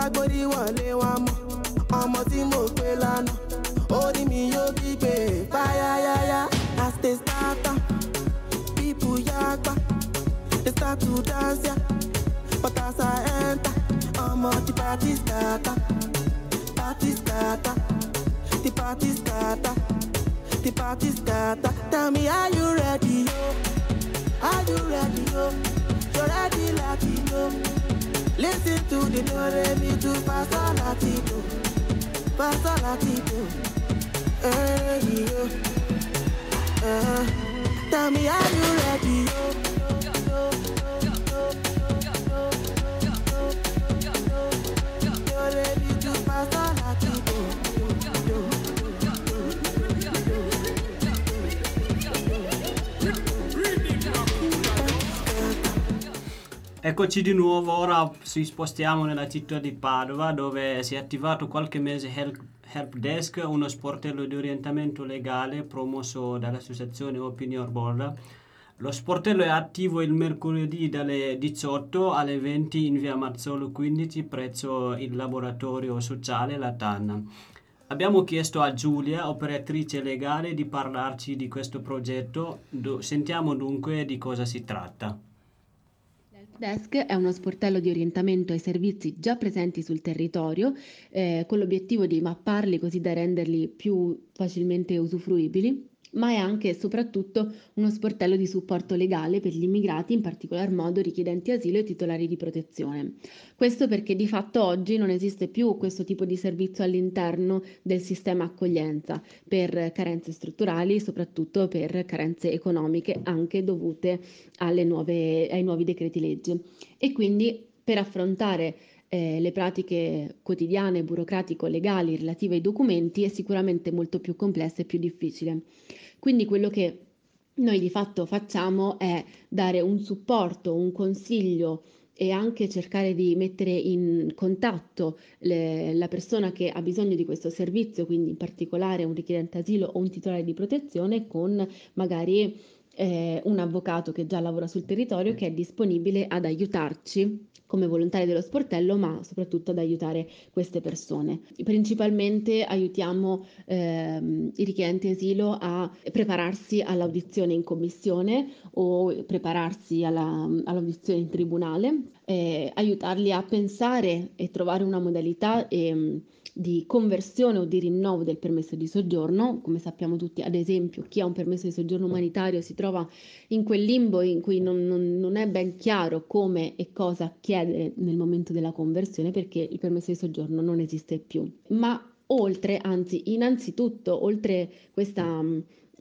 Tí n bá gbórí wọlé wọn mọ̀, ọmọ tí mo pè mi yóò fáyáyáyá. As they start am, people yakpa. They start to dance ya, but as I enter, ọmọ the party scatter. Party scatter, the party scatter. The party scatter. Tell me, are you ready, yo? Are you ready, yo? You ready, like Latino? Listen to the do re mi do fa sol latido, fa sol latido. Hey, yo. Uh, tell me, are you ready, yo? Eccoci di nuovo, ora ci spostiamo nella città di Padova dove si è attivato qualche mese Help, Help Desk, uno sportello di orientamento legale promosso dall'associazione Opinion Board. Lo sportello è attivo il mercoledì dalle 18 alle 20 in via Marzolo 15 presso il laboratorio sociale La Tanna. Abbiamo chiesto a Giulia, operatrice legale, di parlarci di questo progetto. Sentiamo dunque di cosa si tratta. Desk è uno sportello di orientamento ai servizi già presenti sul territorio, eh, con l'obiettivo di mapparli così da renderli più facilmente usufruibili, ma è anche e soprattutto uno sportello di supporto legale per gli immigrati, in particolar modo richiedenti asilo e titolari di protezione. Questo perché di fatto oggi non esiste più questo tipo di servizio all'interno del sistema accoglienza per carenze strutturali, soprattutto per carenze economiche anche dovute nuove, ai nuovi decreti legge. E quindi per affrontare eh, le pratiche quotidiane, burocratico-legali relative ai documenti è sicuramente molto più complessa e più difficile. Quindi quello che noi di fatto facciamo è dare un supporto, un consiglio e anche cercare di mettere in contatto le- la persona che ha bisogno di questo servizio, quindi in particolare un richiedente asilo o un titolare di protezione, con magari eh, un avvocato che già lavora sul territorio che è disponibile ad aiutarci come volontari dello sportello, ma soprattutto ad aiutare queste persone. Principalmente aiutiamo ehm, i richiedenti asilo a prepararsi all'audizione in commissione o prepararsi alla- all'audizione in tribunale, eh, aiutarli a pensare e trovare una modalità ehm, di conversione o di rinnovo del permesso di soggiorno. Come sappiamo tutti, ad esempio, chi ha un permesso di soggiorno umanitario si trova in quel limbo in cui non, non- non è ben chiaro come e cosa chiedere nel momento della conversione perché il permesso di soggiorno non esiste più. Ma oltre, anzi, innanzitutto, oltre questa...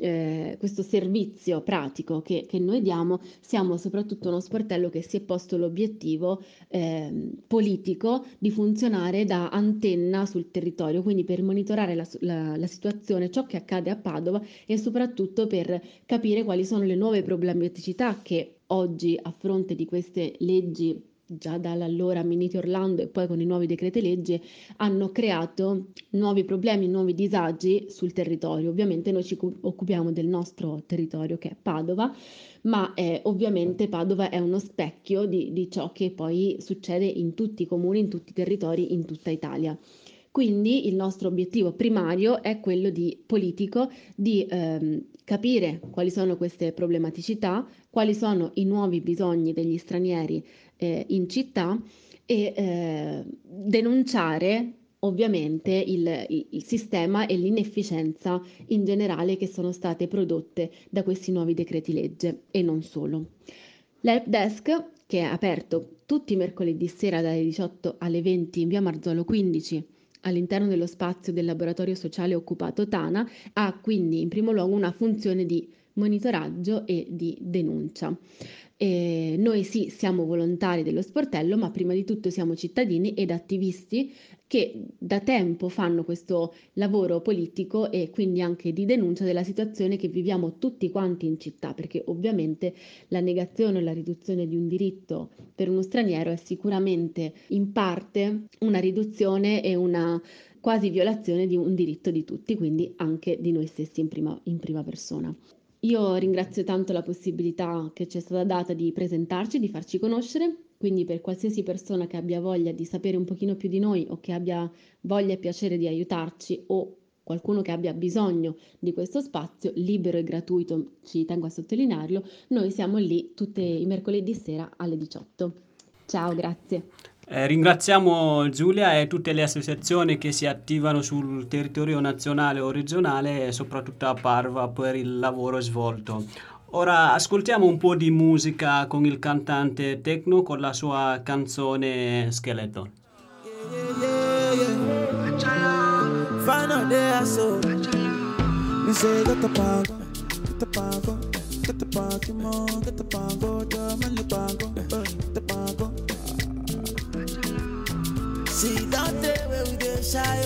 eh, questo servizio pratico che, che noi diamo, siamo soprattutto uno sportello che si è posto l'obiettivo ehm, politico di funzionare da antenna sul territorio, quindi per monitorare la, la- la situazione, ciò che accade a Padova e soprattutto per capire quali sono le nuove problematicità che oggi a fronte di queste leggi già dall'allora Miniti Orlando e poi con i nuovi decreti legge hanno creato nuovi problemi, nuovi disagi sul territorio. Ovviamente noi ci cu- occupiamo del nostro territorio che è Padova, ma eh, ovviamente Padova è uno specchio di, di ciò che poi succede in tutti i comuni, in tutti i territori, in tutta Italia. Quindi il nostro obiettivo primario è quello di politico di ehm, capire quali sono queste problematicità, quali sono i nuovi bisogni degli stranieri eh, in città e eh, denunciare ovviamente il, il- il sistema e l'inefficienza in generale che sono state prodotte da questi nuovi decreti legge e non solo. L'help desk, che è aperto tutti i mercoledì sera dalle 18 alle 20 in via Marzolo 15 all'interno dello spazio del laboratorio sociale occupato Tana, ha quindi in primo luogo una funzione di monitoraggio e di denuncia. Eh, noi sì, siamo volontari dello sportello, ma prima di tutto siamo cittadini ed attivisti che da tempo fanno questo lavoro politico e quindi anche di denuncia della situazione che viviamo tutti quanti in città, perché ovviamente la negazione o la riduzione di un diritto per uno straniero è sicuramente in parte una riduzione e una quasi violazione di un diritto di tutti, quindi anche di noi stessi in prima, in prima persona. Io ringrazio tanto la possibilità che ci è stata data di presentarci, di farci conoscere, quindi per qualsiasi persona che abbia voglia di sapere un pochino più di noi o che abbia voglia e piacere di aiutarci o qualcuno che abbia bisogno di questo spazio libero e gratuito, ci tengo a sottolinearlo, noi siamo lì tutti i mercoledì sera alle 18. Ciao, grazie. Eh, ringraziamo Giulia e tutte le associazioni che si attivano sul territorio nazionale o regionale e soprattutto a Parva per il lavoro svolto. Ora ascoltiamo un po' di musica con il cantante Tecno con la sua canzone Skeleton. I shy,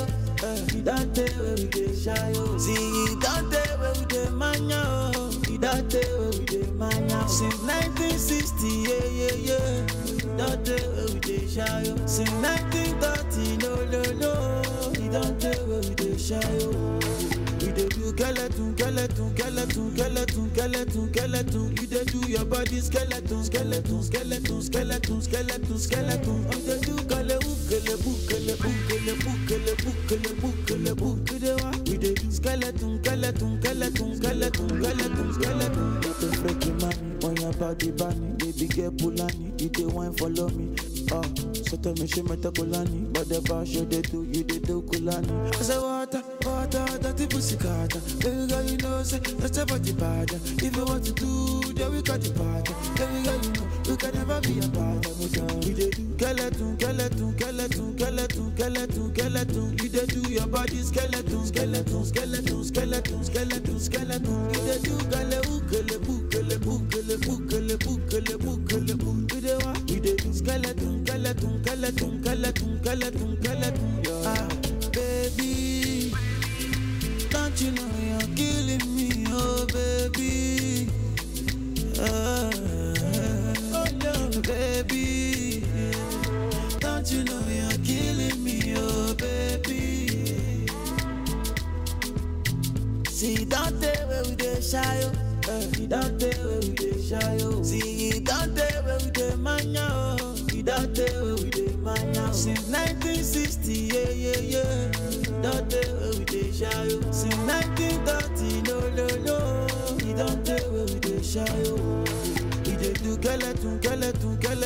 see that day where we shy. See that day where we see that day where we. Since 1960, yeah, yeah, yeah. That day where we shy. Since 1930, no, no, no. See that day where we shy, do skeleton, skeleton, skeleton, skeleton, skeleton, skeleton. You dey do your body skeleton, skeleton, skeleton, skeleton, skeleton, skeleton. You dey do bukele bukele dey wa? We dey do skeleton, skeleton, skeleton, skeleton, skeleton, skeleton. You dey freaky mommy on your body bunny, baby girl pulani. You dey wine follow me. So tell me she meta kulani, the bash you dey do, you dey do kulani. I say water, water, dirty pussy carter. Baby girl, you know say that's a body bad. If you want to do, then we got the part. Baby know you can never be a part of us. We dey do skeleton, skeleton, skeleton, skeleton, skeleton, skeleton. You dey do your body skeleton, skeleton, skeleton, skeleton, skeleton, skeleton. You dey do gale ukele bukele bukele bukele bukele bukele buk. You dey wa? We dey do skeleton, skeleton, skeleton, skeleton, skeleton, skeleton. Ah, baby. Don't you know you're killing me, oh baby? Ah, oh baby. Don't you know you're killing me, oh baby? See that day where we dey shy, oh. Eh, See that day where we dey shy, oh. See that day where we dey mania, oh. Don't tell where we dey mania. Since 1960, yeah, yeah, yeah. Don't tell where we dey shy. oh. Since 1930, no, no, no. Don't tell where we dey shy. oh.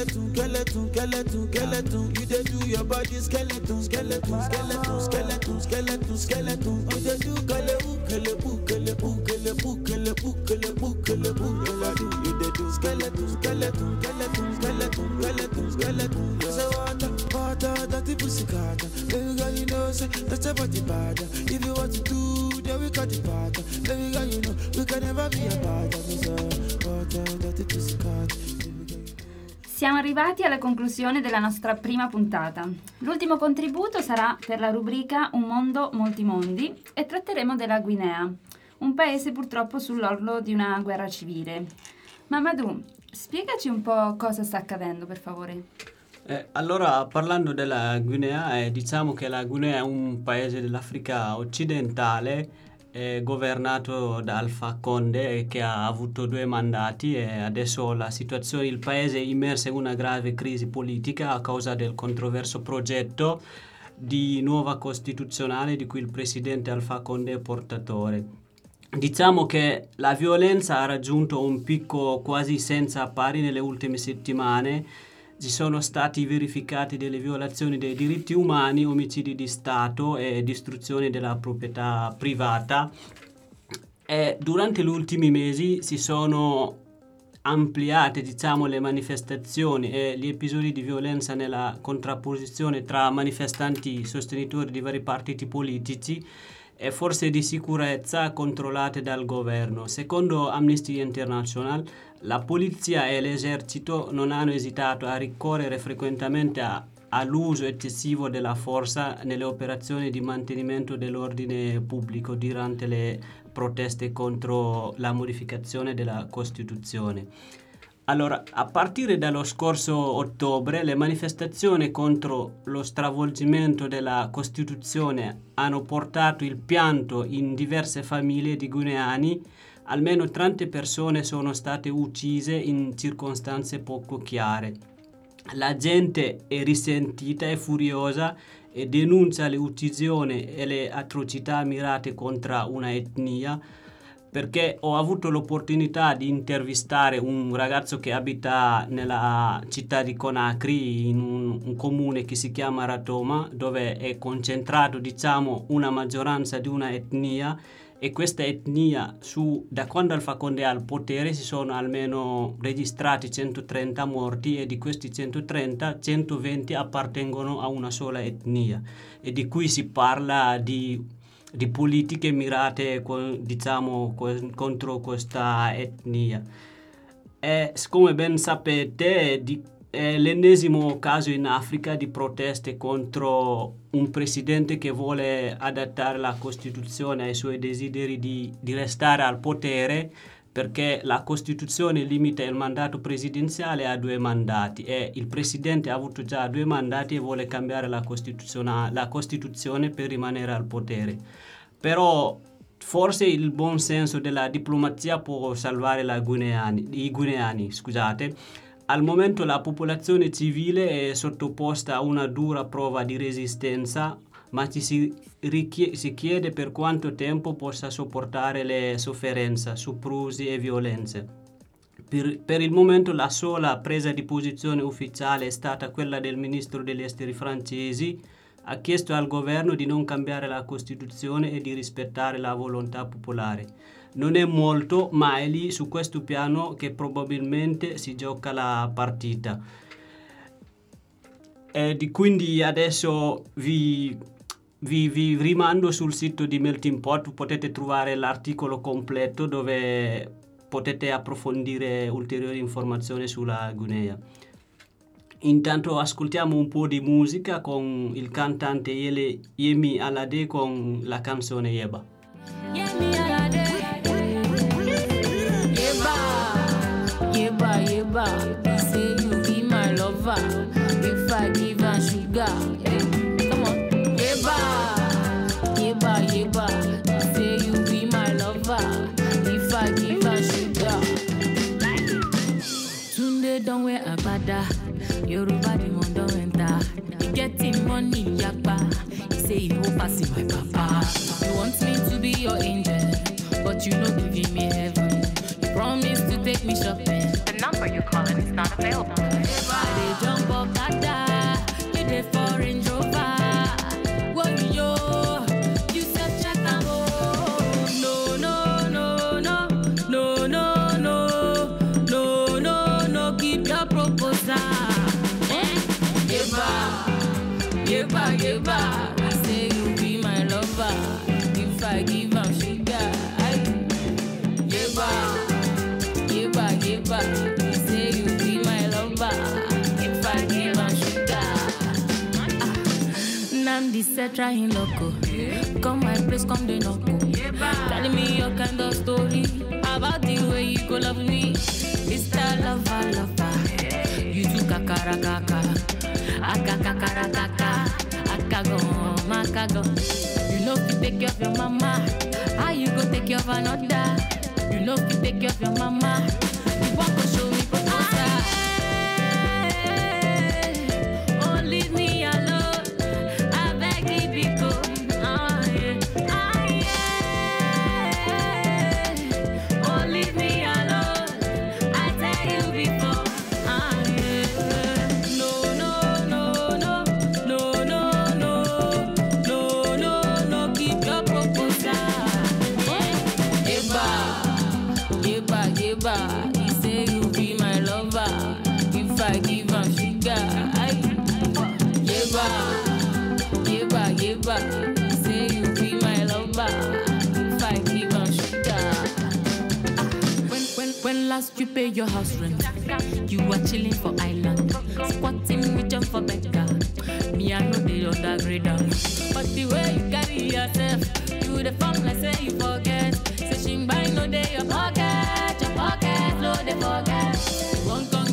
Skeleton, skeleton, skeleton, skeleton, skeleton. You dey do your body skeleton, skeleton, skeleton, skeleton, skeleton, skeleton. You dey do kelebu, Arrivati alla conclusione della nostra prima puntata. L'ultimo contributo sarà per la rubrica Un mondo, molti mondi e tratteremo della Guinea, un paese purtroppo sull'orlo di una guerra civile. Mamadou, spiegaci un po' cosa sta accadendo, per favore. Eh, allora, parlando della Guinea, eh, diciamo che la Guinea è un paese dell'Africa occidentale eh, governato da Alpha Conde che ha avuto due mandati e adesso la situazione, il paese è immerso in una grave crisi politica a causa del controverso progetto di nuova costituzionale di cui il presidente Alpha Conde è portatore. Diciamo che la violenza ha raggiunto un picco quasi senza pari nelle ultime settimane. Ci sono stati verificati delle violazioni dei diritti umani, omicidi di Stato e distruzione della proprietà privata. E durante gli ultimi mesi si sono ampliate diciamo, le manifestazioni e gli episodi di violenza nella contrapposizione tra manifestanti sostenitori di vari partiti politici e forze di sicurezza controllate dal governo. Secondo Amnesty International, la polizia e l'esercito non hanno esitato a ricorrere frequentemente a- all'uso eccessivo della forza nelle operazioni di mantenimento dell'ordine pubblico durante le proteste contro la modificazione della Costituzione. Allora, a partire dallo scorso ottobre, le manifestazioni contro lo stravolgimento della Costituzione hanno portato il pianto in diverse famiglie di guineani. Almeno 30 persone sono state uccise in circostanze poco chiare. La gente è risentita e furiosa e denuncia le uccisioni e le atrocità mirate contro una etnia perché ho avuto l'opportunità di intervistare un ragazzo che abita nella città di Conakry in un, un comune che si chiama Ratoma dove è concentrato diciamo una maggioranza di una etnia e questa etnia su, da quando Alfa Conde è al potere si sono almeno registrati 130 morti e di questi 130 120 appartengono a una sola etnia e di cui si parla di di politiche mirate co- diciamo co- contro questa etnia. E come ben sapete di- è l'ennesimo caso in Africa di proteste contro un presidente che vuole adattare la Costituzione ai suoi desideri di, di restare al potere perché la Costituzione limita il mandato presidenziale a due mandati e il presidente ha avuto già due mandati e vuole cambiare la, Costituzione- la Costituzione per rimanere al potere. Però forse il buon senso della diplomazia può salvare Guineani- i guineani. Scusate. Al momento la popolazione civile è sottoposta a una dura prova di resistenza, ma ci si, richie- si chiede per quanto tempo possa sopportare le sofferenze, soprusi e violenze. Per, per il momento la sola presa di posizione ufficiale è stata quella del ministro degli esteri francesi, ha chiesto al governo di non cambiare la Costituzione e di rispettare la volontà popolare. Non è molto, ma è lì su questo piano che probabilmente si gioca la partita. E di- quindi adesso vi, vi- vi rimando sul sito di Melting Pot, potete trovare l'articolo completo dove potete approfondire ulteriori informazioni sulla Guinea. Intanto ascoltiamo un po' di musica con il cantante Yemi Alade con la canzone Yeba. Yeba, yeba. Say you be my lover. If I give her sugar, eh, come on. Yeba, yeba, yeba. Say you be my lover. If I give her sugar. Tunde don't wear agbada. Yoruba the money, yakba. You say you hope I see my papa. You want me to be your angel, but you know giving me heaven. You promise to take me shopping. Number you're calling is not available. Eh? Yeba, yeba. I say you be my lover. If I give Namdi said trying loco. Come my place, come the knock. Telling me your kind of story about the way you go love me. It's that lover, lover. You do kakara kaka, akakakara kaka, akago, makago. You know if you take care of your mama, how you go take care of another? You know if you take care of your mama, poco yo when you pay your house rent, you are chilling for island, squatting with your for beggar. Me, I know the undergrader. But the way you carry yourself, you the form like say you forget. Say she no day your pocket, your pocket, no they forget. One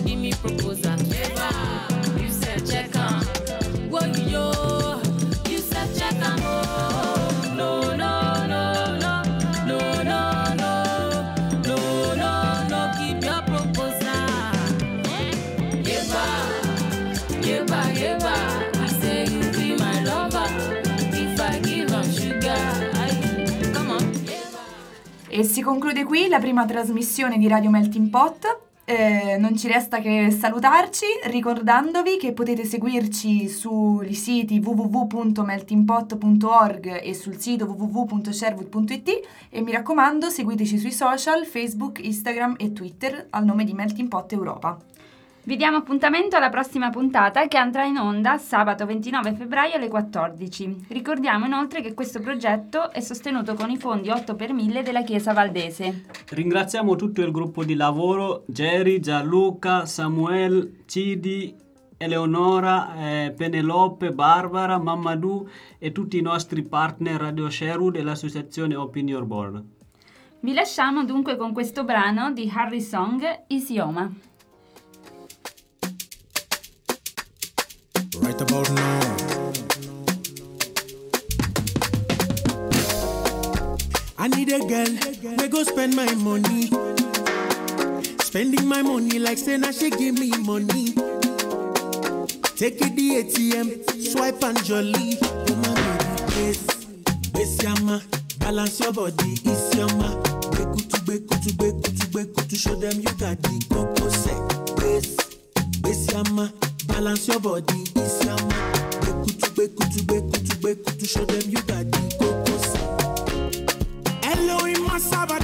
E si conclude qui la prima trasmissione di Radio Melting Pot. Eh, non ci resta che salutarci ricordandovi che potete seguirci sui siti www.meltingpot.org e sul sito www.sherwood.it e mi raccomando seguiteci sui social Facebook, Instagram e Twitter al nome di Melting Pot Europa. Vi diamo appuntamento alla prossima puntata che andrà in onda sabato 29 febbraio alle 14. Ricordiamo inoltre che questo progetto è sostenuto con i fondi 8 per 1000 della Chiesa Valdese. Ringraziamo tutto il gruppo di lavoro, Jerry, Gianluca, Samuel, Cidi, Eleonora, eh, Penelope, Barbara, Mamadou e tutti i nostri partner Radio Sherwood e l'associazione Open Your Board. Vi lasciamo dunque con questo brano di Harry Song, Isioma. Right about now. I need a girl, we go spend my money. Spending my money like say now she give me money. Take it the ATM, swipe and jolly. Oh my baby, yes, yes yama. Balance your body, is yama. Bekutu, bekutu, bekutu, bekutu. Show them you got the coco set. Yes, yes yama. balance your body isiama gbekutu gbekutu gbekutu gbekutu show dem you gadi koko si. ẹlòmí ma sábà